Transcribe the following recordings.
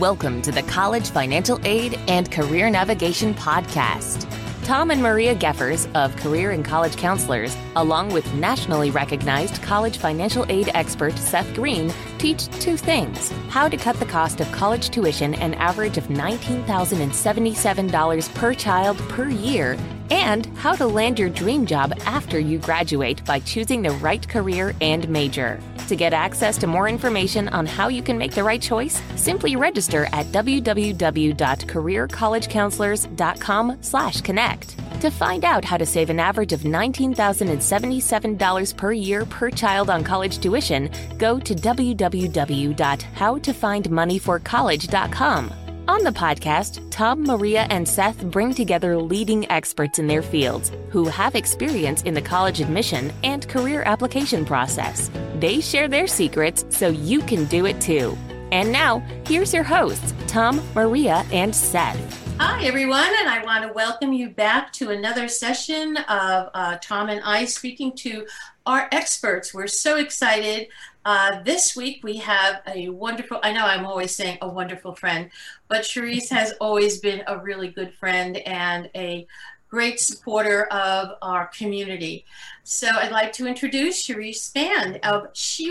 Welcome to the College Financial Aid and Career Navigation Podcast. Tom and Maria Geffers of Career and College Counselors, along with nationally recognized college financial aid expert Seth Green, teach two things how to cut the cost of college tuition an average of $19,077 per child per year, and how to land your dream job after you graduate by choosing the right career and major. To get access to more information on how you can make the right choice, simply register at www.careercollegecounselors.com/connect. To find out how to save an average of $19,077 per year per child on college tuition, go to www.howtofindmoneyforcollege.com. On the podcast, Tom, Maria, and Seth bring together leading experts in their fields who have experience in the college admission and career application process. They share their secrets so you can do it too. And now, here's your hosts, Tom, Maria, and Seth. Hi, everyone, and I want to welcome you back to another session of uh, Tom and I speaking to our experts. We're so excited. Uh, this week we have a wonderful, I know I'm always saying a wonderful friend, but Cherise has always been a really good friend and a great supporter of our community. So I'd like to introduce Cherise Span of She.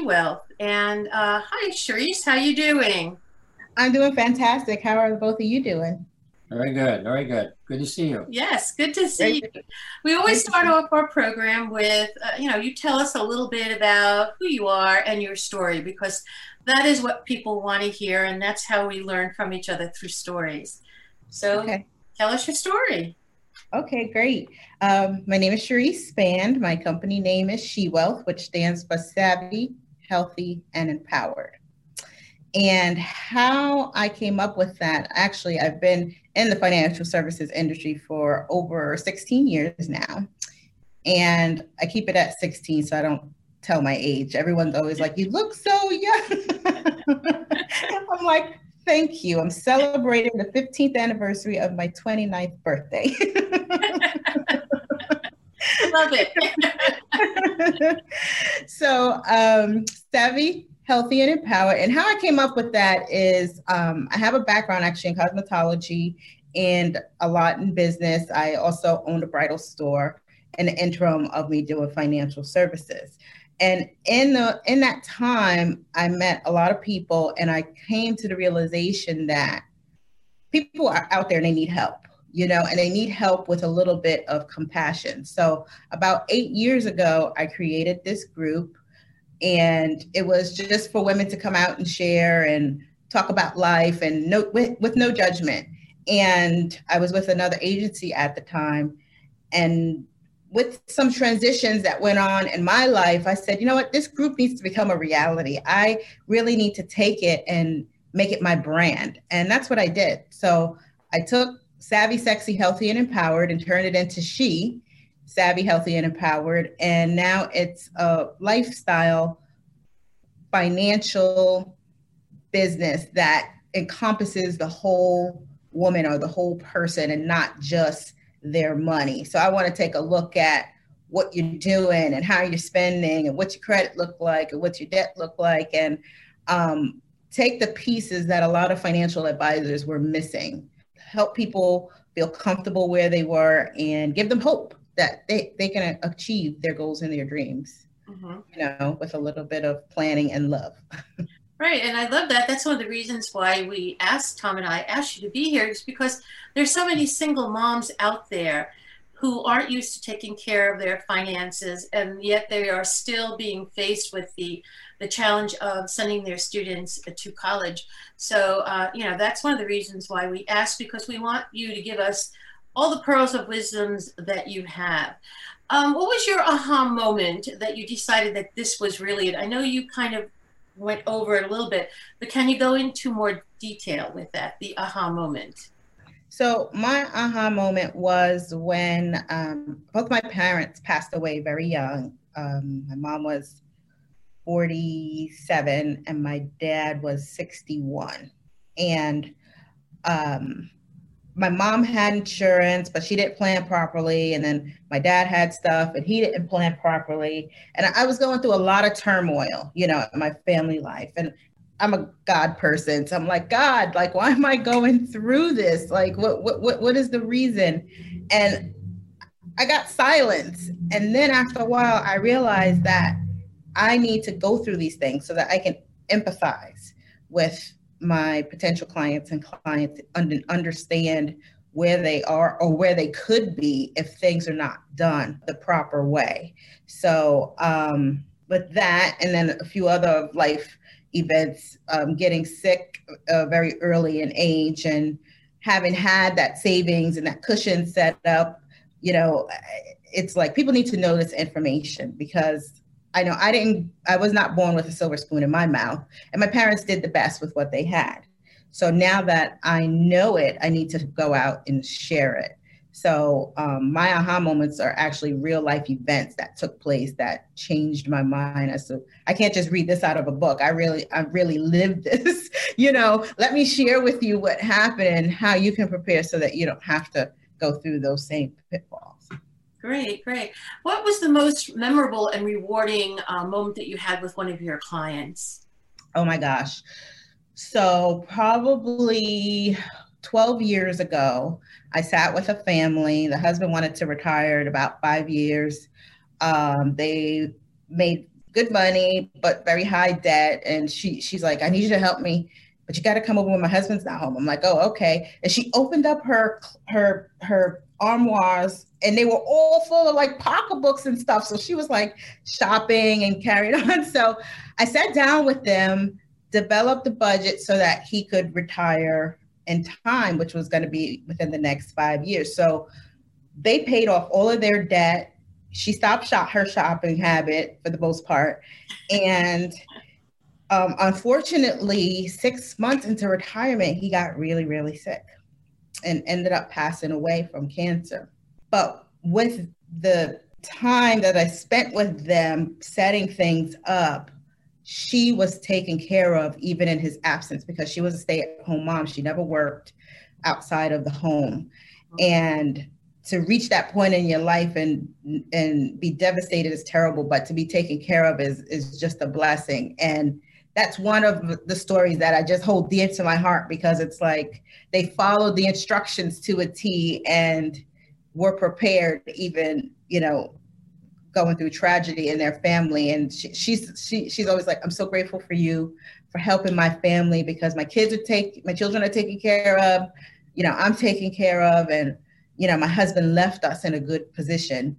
And uh, hi, Cherise, how you doing? I'm doing fantastic. How are both of you doing? Very good. Very good. Good to see you. Yes, good to see you. We always start off our program with, uh, you know, you tell us a little bit about who you are and your story because that is what people want to hear, and that's how we learn from each other through stories. So, okay. tell us your story. Okay, great. Um, my name is Cherise Spand. My company name is She Wealth, which stands for Savvy, Healthy, and Empowered. And how I came up with that, actually, I've been in the financial services industry for over 16 years now. And I keep it at 16 so I don't tell my age. Everyone's always like, You look so young. I'm like, Thank you. I'm celebrating the 15th anniversary of my 29th birthday. Love it. so, um, Savvy healthy and empowered. And how I came up with that is um, I have a background actually in cosmetology and a lot in business. I also owned a bridal store in the interim of me doing financial services. And in the in that time, I met a lot of people, and I came to the realization that people are out there and they need help, you know, and they need help with a little bit of compassion. So about eight years ago, I created this group and it was just for women to come out and share and talk about life and no with, with no judgment. And i was with another agency at the time. And with some transitions that went on in my life i said you know what? This group needs to become a reality. I really need to take it and make it my brand. And that's what i did. So i took savvy sexy healthy and empowered and turned it into she savvy, healthy, and empowered. And now it's a lifestyle financial business that encompasses the whole woman or the whole person and not just their money. So I want to take a look at what you're doing and how you're spending and what your credit look like and what your debt look like and um, take the pieces that a lot of financial advisors were missing help people feel comfortable where they were and give them hope that they, they can achieve their goals and their dreams, mm-hmm. you know, with a little bit of planning and love. Right, and I love that. That's one of the reasons why we asked Tom and I asked you to be here, is because there's so many single moms out there who aren't used to taking care of their finances, and yet they are still being faced with the the challenge of sending their students to college. So, uh, you know, that's one of the reasons why we asked because we want you to give us all the pearls of wisdoms that you have. Um, what was your aha moment that you decided that this was really it? I know you kind of went over it a little bit, but can you go into more detail with that, the aha moment? So my aha moment was when um, both my parents passed away very young. Um, my mom was 47 and my dad was 61. And um, my mom had insurance, but she didn't plan properly. And then my dad had stuff and he didn't plan properly. And I was going through a lot of turmoil, you know, in my family life. And I'm a God person. So I'm like, God, like, why am I going through this? Like, what, what, what, what is the reason? And I got silence. And then after a while, I realized that I need to go through these things so that I can empathize with my potential clients and clients understand where they are or where they could be if things are not done the proper way. So, um, with that, and then a few other life events, um, getting sick uh, very early in age and having had that savings and that cushion set up, you know, it's like people need to know this information because I know I didn't, I was not born with a silver spoon in my mouth, and my parents did the best with what they had. So now that I know it, I need to go out and share it. So um, my aha moments are actually real life events that took place that changed my mind as to I can't just read this out of a book. I really, I really lived this. you know, let me share with you what happened and how you can prepare so that you don't have to go through those same pitfalls. Great, great. What was the most memorable and rewarding uh, moment that you had with one of your clients? Oh my gosh. So, probably 12 years ago, I sat with a family. The husband wanted to retire in about five years. Um, they made good money, but very high debt. And she, she's like, I need you to help me but you got to come over when my husband's not home. I'm like, oh, okay. And she opened up her her her armoires and they were all full of like pocketbooks and stuff. So she was like shopping and carried on. So I sat down with them, developed a budget so that he could retire in time, which was going to be within the next five years. So they paid off all of their debt. She stopped shop her shopping habit for the most part. And um, unfortunately, six months into retirement, he got really, really sick and ended up passing away from cancer. But with the time that I spent with them setting things up, she was taken care of even in his absence because she was a stay at home mom. She never worked outside of the home. And to reach that point in your life and and be devastated is terrible, but to be taken care of is is just a blessing. And that's one of the stories that I just hold dear to my heart because it's like they followed the instructions to a T and were prepared, even you know, going through tragedy in their family. And she, she's she, she's always like, I'm so grateful for you for helping my family because my kids are take my children are taken care of, you know, I'm taken care of, and you know, my husband left us in a good position.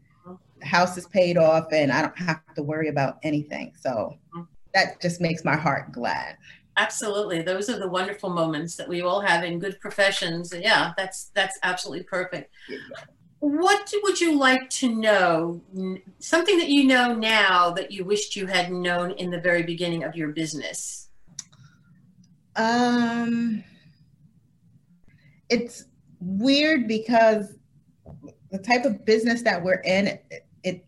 The house is paid off, and I don't have to worry about anything. So mm-hmm. That just makes my heart glad. Absolutely. Those are the wonderful moments that we all have in good professions. Yeah, that's that's absolutely perfect. What would you like to know? Something that you know now that you wished you had known in the very beginning of your business? Um it's weird because the type of business that we're in it, it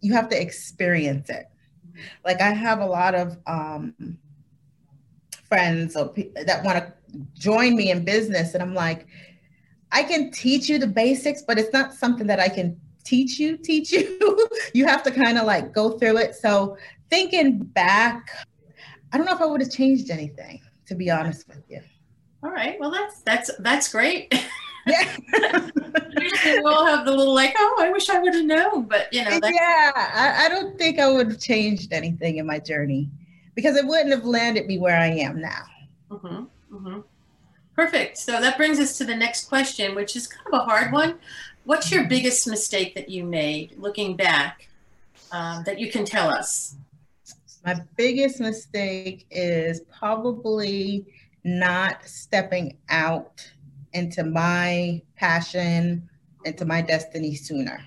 you have to experience it like I have a lot of um, friends or pe- that want to join me in business, and I'm like, I can teach you the basics, but it's not something that I can teach you. Teach you. you have to kind of like go through it. So thinking back, I don't know if I would have changed anything, to be honest with you. All right. Well, that's that's that's great. Yeah. Usually we all have the little like, oh, I wish I would have known, but you know. yeah, I, I don't think I would have changed anything in my journey because it wouldn't have landed me where I am now. Mm-hmm. Mm-hmm. Perfect. So that brings us to the next question, which is kind of a hard one. What's your biggest mistake that you made looking back um, that you can tell us? My biggest mistake is probably not stepping out into my passion, into my destiny sooner.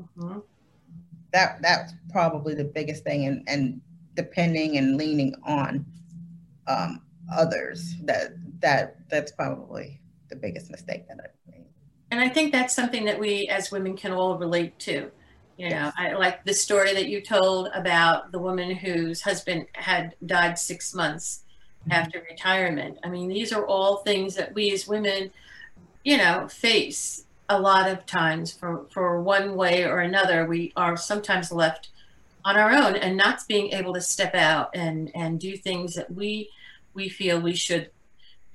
Mm-hmm. That that's probably the biggest thing, and and depending and leaning on um, others. That that that's probably the biggest mistake that I've made. And I think that's something that we as women can all relate to. You know, I like the story that you told about the woman whose husband had died six months mm-hmm. after retirement. I mean, these are all things that we as women, you know, face a lot of times for, for one way or another. We are sometimes left on our own and not being able to step out and, and do things that we we feel we should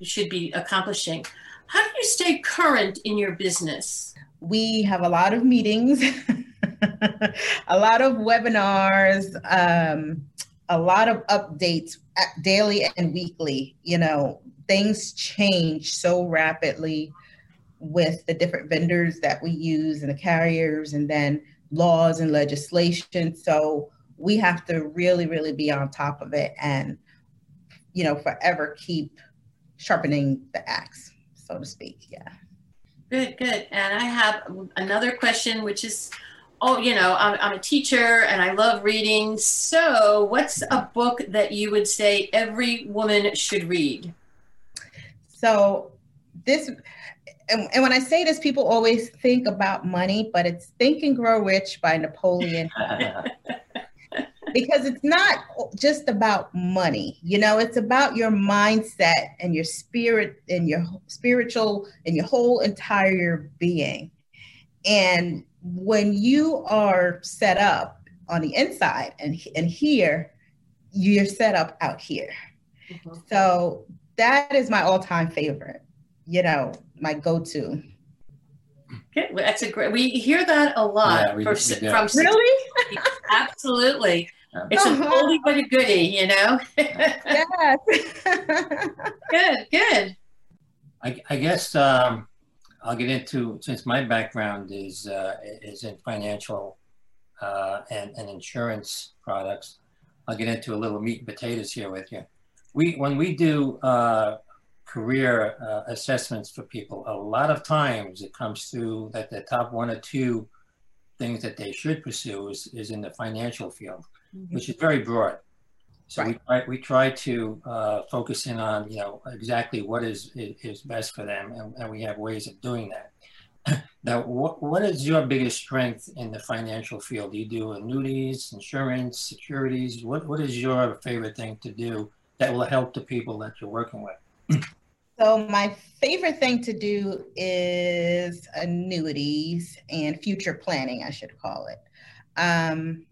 we should be accomplishing. How do you stay current in your business? We have a lot of meetings, a lot of webinars, um, a lot of updates daily and weekly. You know, things change so rapidly with the different vendors that we use and the carriers, and then laws and legislation. So we have to really, really be on top of it and, you know, forever keep sharpening the axe, so to speak. Yeah. Good, good. And I have another question, which is, oh, you know, I'm, I'm a teacher and I love reading. So, what's a book that you would say every woman should read? So, this and, and, when I say this, people always think about money, but it's Think and Grow Rich by Napoleon. because it's not just about money, you know, it's about your mindset and your spirit and your spiritual and your whole entire being. And when you are set up on the inside and, and here, you're set up out here. Mm-hmm. So that is my all time favorite, you know, my go to. Okay, well, that's a great. We hear that a lot yeah, we, for, we from really. Absolutely, it's a oldie but a goodie, you know. yes. good, good. I, I guess um, I'll get into since my background is uh, is in financial uh, and and insurance products. I'll get into a little meat and potatoes here with you. We when we do uh, career uh, assessments for people, a lot of times it comes through that the top one or two things that they should pursue is, is in the financial field, mm-hmm. which is very broad. So right. we, try, we try to uh, focus in on, you know, exactly what is, is, best for them. And, and we have ways of doing that. now, what, what is your biggest strength in the financial field? Do you do annuities, insurance, securities? What, what is your favorite thing to do that will help the people that you're working with? So my favorite thing to do is annuities and future planning, I should call it. Um,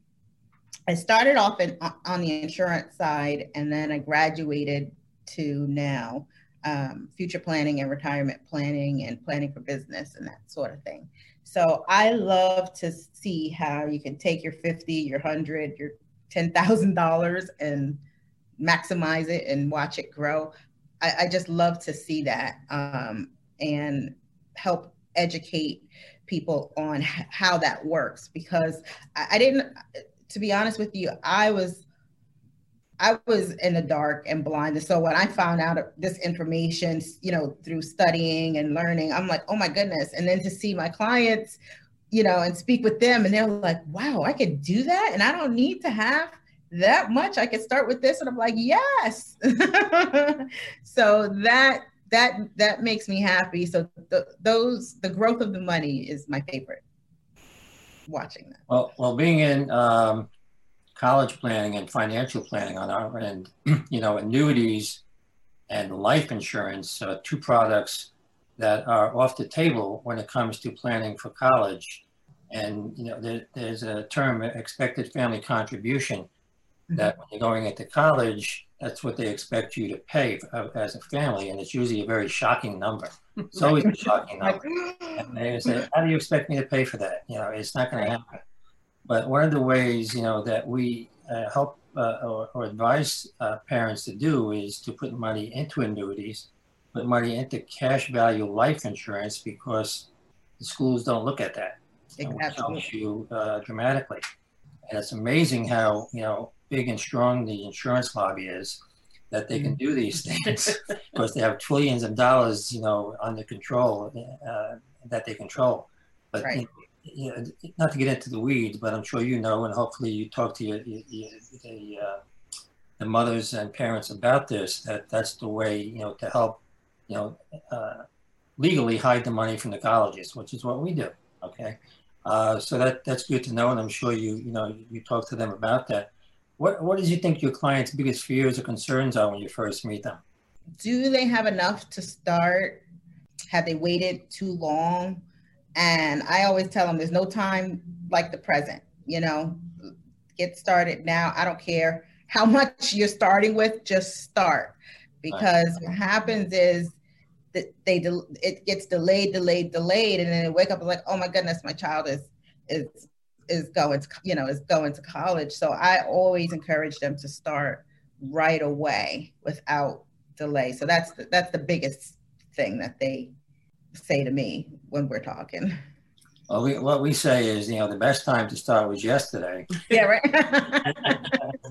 I started off in, on the insurance side, and then I graduated to now um, future planning and retirement planning and planning for business and that sort of thing. So I love to see how you can take your 50, your 100, your $10,000 and maximize it and watch it grow. I, I just love to see that um, and help educate people on how that works because I, I didn't, to be honest with you, I was I was in the dark and blind. And so when I found out this information, you know, through studying and learning, I'm like, oh my goodness. And then to see my clients, you know, and speak with them, and they're like, wow, I could do that. And I don't need to have that much i could start with this? And i'm like yes. So that that that makes me happy. So those the growth of the money is my favorite. Watching that. Well well being in um, college planning and financial planning on our end you know annuities and life insurance are two products that are off the table when it comes to planning for college. And you know there, there's a term expected family contribution that when you're going into college, that's what they expect you to pay for, uh, as a family, and it's usually a very shocking number. It's always a shocking number. And they say, "How do you expect me to pay for that?" You know, it's not going to happen. But one of the ways, you know, that we uh, help uh, or, or, advise uh, parents to do is to put money into annuities, put money into cash value life insurance because the schools don't look at that. Exactly. It helps you uh, dramatically. And it's amazing how, you know, big and strong the insurance lobby is that they can mm. do these things because they have trillions of dollars, you know, under control uh, that they control. But right. you know, not to get into the weeds, but I'm sure you know, and hopefully you talk to your, your, your the uh, the mothers and parents about this that that's the way you know to help you know uh, legally hide the money from the colleges, which is what we do. Okay, uh, so that that's good to know, and I'm sure you you know you talk to them about that. What what do you think your clients' biggest fears or concerns are when you first meet them? Do they have enough to start? Have they waited too long? And I always tell them there's no time like the present. You know, get started now. I don't care how much you're starting with, just start. Because what happens is that they it gets delayed, delayed, delayed, and then they wake up and like, oh my goodness, my child is is is going to you know is going to college. So I always encourage them to start right away without delay. So that's the, that's the biggest thing that they say to me when we're talking. Well, we, what we say is, you know, the best time to start was yesterday. Yeah, right.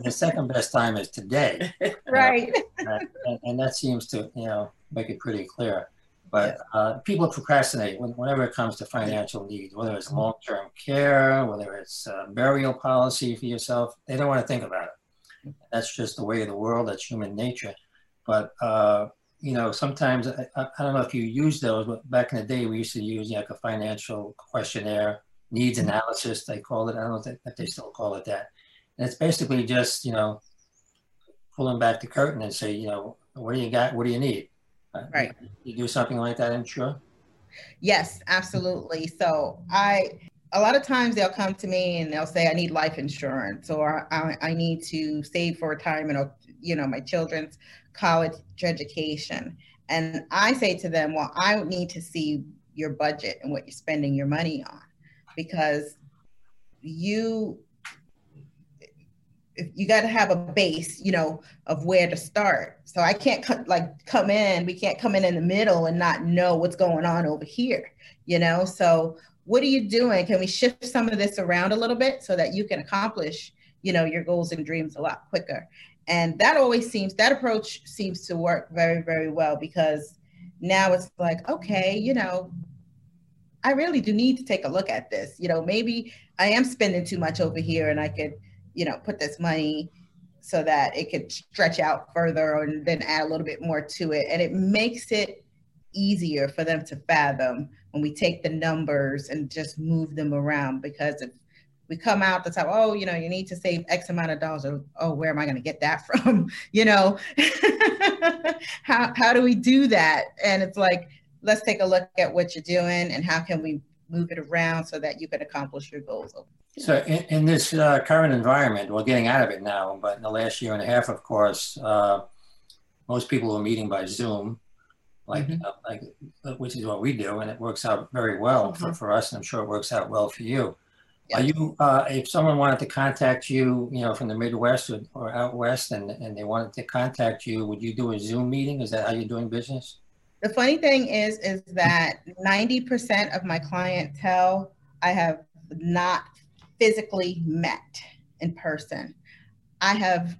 the second best time is today. Right. and, and, that seems to, you know, make it pretty clear. But uh, people procrastinate when, whenever it comes to financial needs, whether it's mm-hmm. long-term care, whether it's burial policy for yourself, they don't want to think about it. That's just the way of the world. That's human nature. But uh, you know, sometimes I, I, don't know if you use those, but back in the day we used to use like a financial questionnaire, needs mm-hmm. analysis. They call it. I don't know if they still call it that. And it's basically just you know, pulling back the curtain and say, you know, what do you got? What do you need? Uh, right. You do something like that, I'm sure. Yes, absolutely. So I a lot of times they'll come to me and they'll say i need life insurance or I, I, need to save for retirement or you know my children's college education. And I say to them, well, I need to see your budget and what you're spending your money on because you you got to have a base you know of where to start. So i can't co- like come in we can't come in in the middle and not know what's going on over here you know? So what are you doing? Can we shift some of this around a little bit so that you can accomplish you know your goals and dreams a lot quicker? And that always seems that approach seems to work very very well because now it's like okay you know i really do need to take a look at this. You know maybe i am spending too much over here and i could you know put this money so that it could stretch out further and then add a little bit more to it and it makes it easier for them to fathom when we take the numbers and just move them around because if we come out the top, oh, you know, you need to save X amount of dollars. Or, oh, where am I going to get that from? you know, how, how do we do that? And it's like, let's take a look at what you're doing and how can we move it around so that you can accomplish your goals. So in, in this uh, current environment, we're getting out of it now, but in the last year and a half, of course, uh, most people are meeting by Zoom, like, mm-hmm. uh, like which is what we do, and it works out very well mm-hmm. for, for us, and I'm sure it works out well for you. Are you, uh, if someone wanted to contact you, you know, from the Midwest or, or out west, and, and they wanted to contact you, would you do a Zoom meeting? Is that how you're doing business? The funny thing is, is that 90% of my clientele I have not physically met in person. I have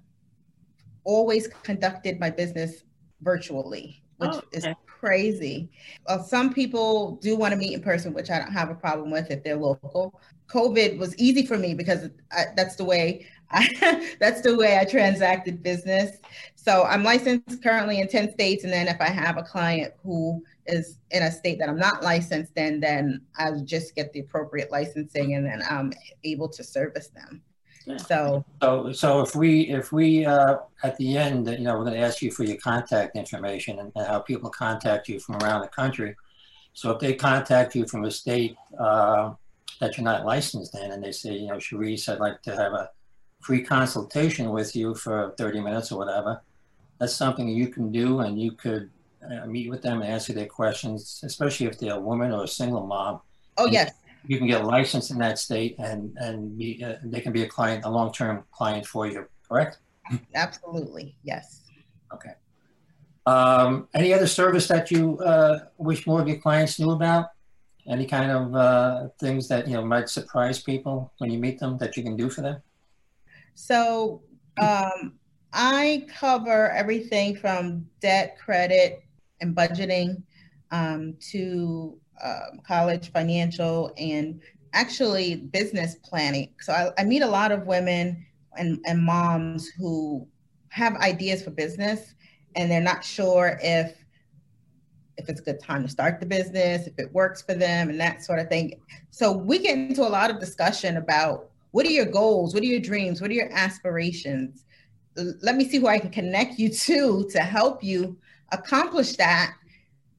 always conducted my business virtually, which oh, okay. is crazy. Well, some people do want to meet in person, which I don't have a problem with if they're local. COVID was easy for me because I, that's the way I, that's the way I transacted business. So I'm licensed currently in 10 states. And then if I have a client who is in a state that I'm not licensed in, then I just get the appropriate licensing and then I'm able to service them. Yeah. So, so, so if we, if we, uh, at the end, you know, we're going to ask you for your contact information and, and, how people contact you from around the country. So if they contact you from a state uh, that you're not licensed in, and they say, you know, Cherise, I'd like to have a free consultation with you for 30 minutes or whatever, that's something you can do, and you could uh, meet with them and answer their questions, especially if they're a woman or a single mom. Oh yes you can get licensed in that state and and be, uh, they can be a client, a long term client for you. Correct? Absolutely, yes. Okay. Um, any other service that you uh, wish more of your clients knew about? Any kind of uh, things that you know might surprise people when you meet them that you can do for them? So um, I cover everything from debt, credit, and budgeting um, to um, college financial and actually business planning. So I, I, meet a lot of women and, and moms who have ideas for business and they're not sure if if it's a good time to start the business, if it works for them, and that sort of thing. So we get into a lot of discussion about what are your goals, what are your dreams, what are your aspirations. Let me see who I can connect you to to help you accomplish that.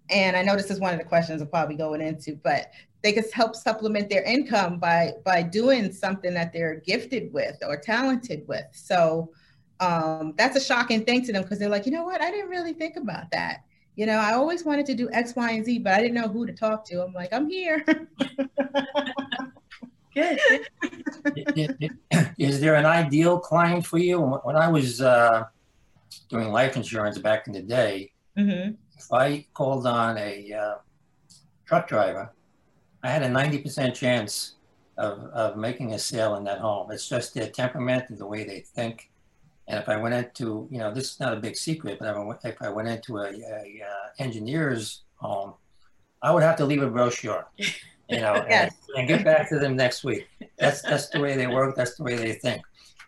And I know this is one of the questions I'm probably going into, but they can help supplement their income by by doing something that they're gifted with or talented with. So um, that's a shocking thing to them because they're like, you know what, I didn't really think about that. You know, I always wanted to do X, Y, and Z, but I didn't know who to talk to. I'm like, I'm here. Good. Is there an ideal client for you? When I was uh, doing life insurance back in the day, mm-hmm. if I called on a uh, truck driver, I had a 90% chance of, of making a sale in that home. It's just their temperament and the way they think. And if I went into, you know, this is not a big secret, but if I went into a, a, a uh, engineer's home, I would have to leave a brochure, you know, yes. and, and, get back to them next week. That's that's the way they work. That's the way they think.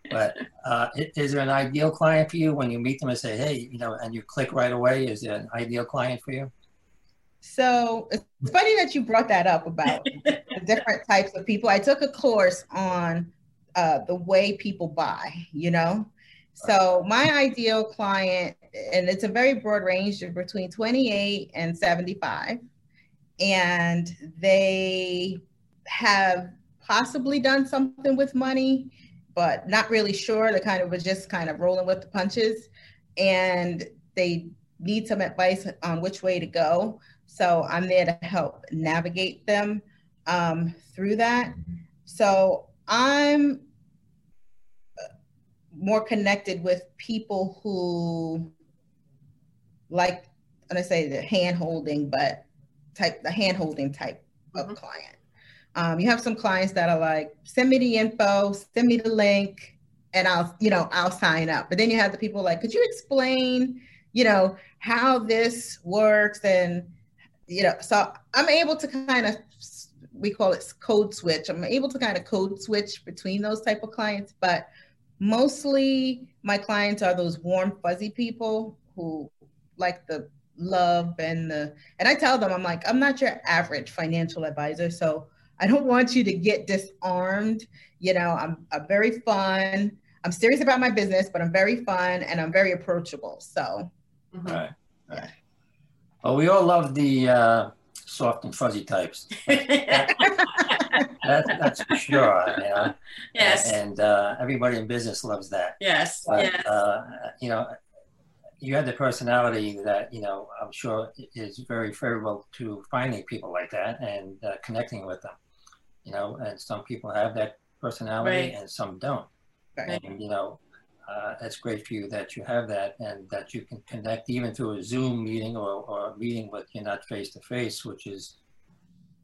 But uh, is there an ideal client for you when you meet them and say, hey, you know, and you click right away? Is there an ideal client for you? So it's funny that you brought that up about the different types of people. I took a course on uh, the way people buy, you know. So my ideal client, and it's a very broad range between 28 and 75, and they have possibly done something with money, but not really sure. They kind of was just kind of rolling with the punches, and they need some advice on which way to go. So I'm there to help navigate them um, through that. So I'm more connected with people who like when I say the hand holding, but type the hand holding type mm-hmm. of client. Um, you have some clients that are like, send me the info, send me the link, and I'll, you know, I'll sign up. But then you have the people like, could you explain, you know, how this works? And, you know, so I'm able to kind of, we call it code switch. I'm able to kind of code switch between those type of clients, but mostly my clients are those warm, fuzzy people who like the love and the, and I tell them, I'm like, I'm not your average financial advisor. So I don't want you to get disarmed. You know, I'm, I'm very fun. I'm serious about my business, but I'm very fun and I'm very approachable. So, mm-hmm. right, right. Well, we all love the uh, soft and fuzzy types. that, that's for sure. You know? Yes. And uh, everybody in business loves that. Yes. But, yes. Uh, you know, you had the personality that you know I'm sure is very favorable to finding people like that and uh, connecting with them. You know, and some people have that personality right. and some don't. Right. And you know, uh, it's great for you that you have that and that you can connect even through a Zoom meeting or, or a meeting with you're not face to face, which is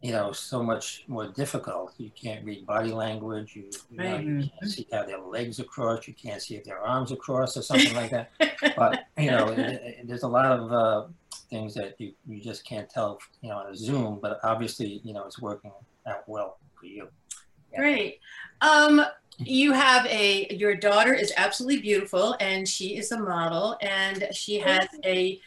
you know, so much more difficult. You can't read body language. You, you, know, you can't see how their legs are crossed. You can't see if their arms are crossed or something like that. But you know, it, it, there's a lot of uh, things that you, you just can't tell, you know, on a Zoom. But obviously, you know, it's working out well for you. Yeah. Great. Um, you have a your daughter is absolutely beautiful, and she is a model, and she has a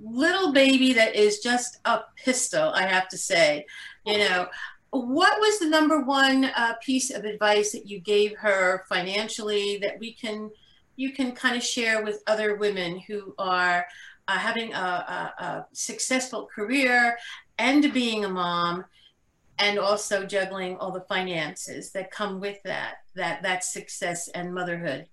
little baby that is just a pistol, I have to say. You know, what was the number one uh, piece of advice that you gave her financially that we can you can kind of share with other women who are uh, having a, a, a successful career and being a mom and also juggling all the finances that come with that that that success and motherhood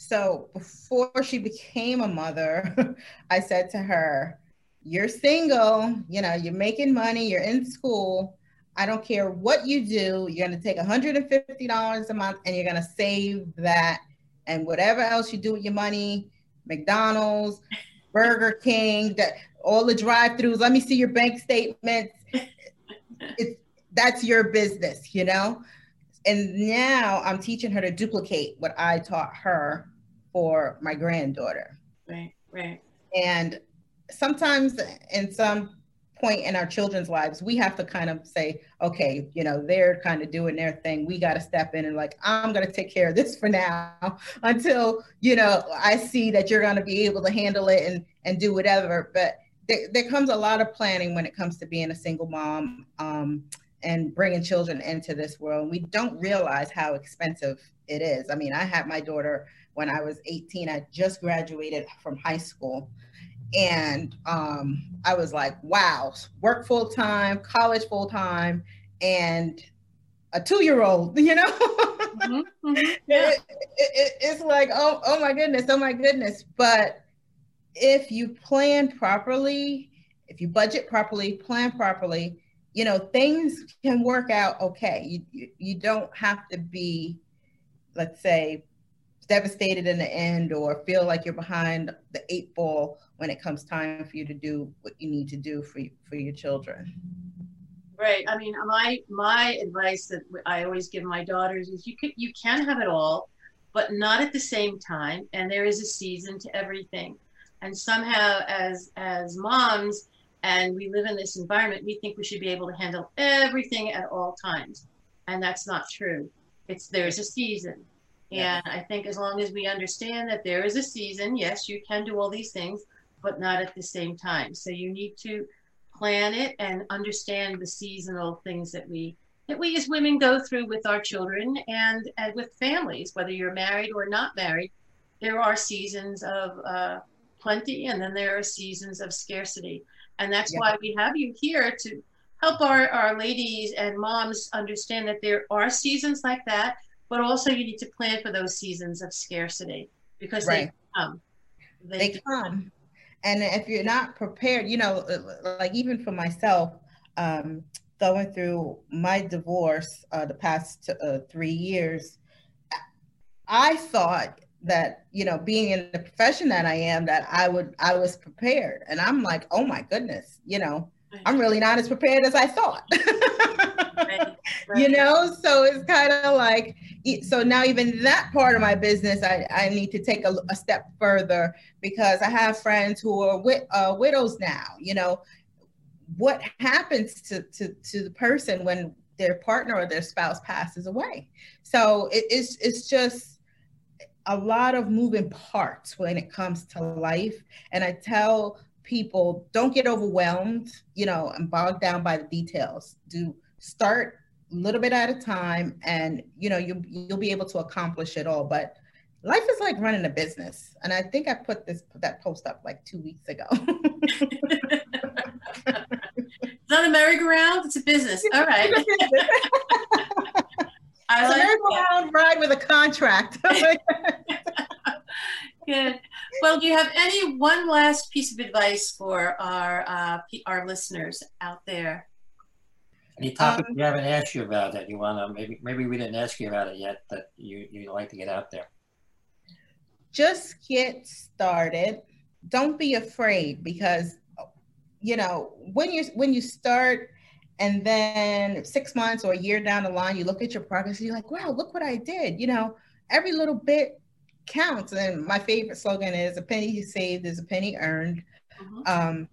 so before she became a mother, I said to her, You're single, you know, you're making money, you're in school. I don't care what you do, you're going to take $150 a month and you're going to save that. And whatever else you do with your money, McDonald's, Burger King, that all the drive-throughs, let me see your bank statements. It's that's your business, you know? And now I'm teaching her to duplicate what I taught her for my granddaughter. Right, right. And sometimes in some point in our children's lives, we have to kind of say, okay, you know, they're kind of doing their thing. We got to step in and like, I'm going to take care of this for now until, you know, I see that you're going to be able to handle it and, and do whatever. But there, there comes a lot of planning when it comes to being a single mom um, and bringing children into this world. We don't realize how expensive it is. I mean, I had my daughter when I was 18. I just graduated from high school and um, I was like, wow, work full time, college full time, and a two year old, you know? mm-hmm, mm-hmm, yeah. it, it, it's like, oh, oh my goodness, oh my goodness. But if you plan properly, if you budget properly, plan properly, you know, things can work out okay. You, you, don't have to be, let's say, devastated in the end or feel like you're behind the eight ball when it comes time for you to do what you need to do for for your children. Right. I mean, my my advice that I always give my daughters is you can you can have it all, but not at the same time. And there is a season to everything. And somehow, as as moms, and we live in this environment, we think we should be able to handle everything at all times, and that's not true. It's there's a season, and I think as long as we understand that there is a season, yes, you can do all these things, but not at the same time. So you need to plan it and understand the seasonal things that we that we as women go through with our children and, and with families, whether you're married or not married. There are seasons of uh, plenty, and then there are seasons of scarcity, and that's yeah. why we have you here to help our, our ladies and moms understand that there are seasons like that, but also you need to plan for those seasons of scarcity because right. they come. They, they come and if you're not prepared you know like even for myself um, going through my divorce uh, the past uh, three years i thought that you know being in the profession that i am that i would i was prepared and i'm like oh my goodness you know i'm really not as prepared as i thought right. Right. you know so it's kind of like so now even that part of my business i, I need to take a, a step further because i have friends who are wid- uh, widows now you know what happens to, to to the person when their partner or their spouse passes away so it, it's it's just a lot of moving parts when it comes to life. And i tell people don't get overwhelmed you know and bogged down by the details. Do start a little bit at a time and you know you you'll be able to accomplish it all. But life is like running a business. And i think i put this that post up like two weeks ago. It's not a merry-go-round it's a business. All right I like merry-go-round ride with a contract. Good. Well do you have any one last piece of advice for our uh, our listeners out there? Any topic um, we haven't asked you about that you want to maybe maybe we didn't ask you about it yet that you you like to get out there? Just get started. Don't be afraid because you know when you when you start and then six months or a year down the line you look at your progress and you're like wow look what i did you know every little bit counts and my favorite slogan is a penny saved is a penny earned mm-hmm. um,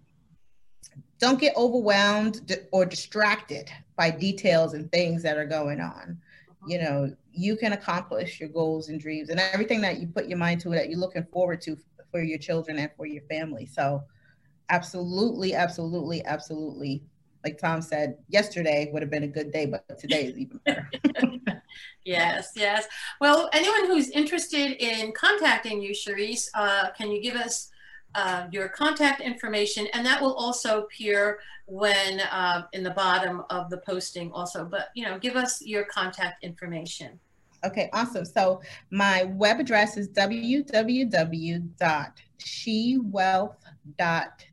don't get overwhelmed or distracted by details and things that are going on. You know, you can accomplish your goals and dreams and everything that you put your mind to that you're looking forward to for your children and for your family. So, absolutely, absolutely, absolutely. Like Tom said, yesterday would have been a good day, but today is even better. yes, yes. Well, anyone who's interested in contacting you, Cherise, uh, can you give us uh, your contact information, and that will also appear when uh, in the bottom of the posting also. But you know, give us your contact information. Okay, awesome. So my web address is www.shewealth.net,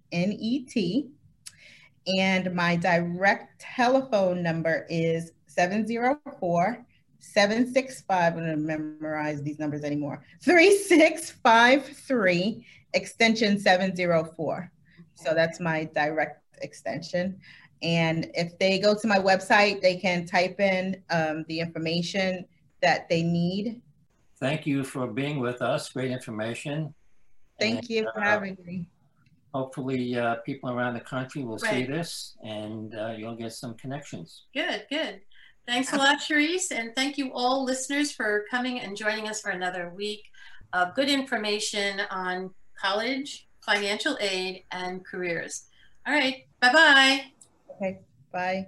and my direct telephone number is 704 765. I'm going to memorize these numbers anymore. 3653 extension 704. So that's my direct extension. And if they go to my website, they can type in um, the information that they need. Thank you for being with us. Great information. Thank and, you for uh, having me. Hopefully uh, people around the country will see this and uh, you'll get some connections. Good, good. Thanks a lot, Cherise, and thank you all listeners for coming and joining us for another week of good information on college, financial aid, and careers. All right, bye-bye. Okay, bye.